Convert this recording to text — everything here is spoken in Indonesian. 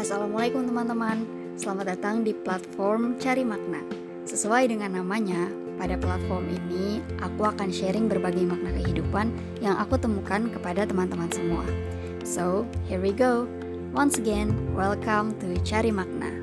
Assalamualaikum teman-teman, selamat datang di platform Cari Makna. Sesuai dengan namanya, pada platform ini aku akan sharing berbagai makna kehidupan yang aku temukan kepada teman-teman semua. So, here we go. Once again, welcome to Cari Makna.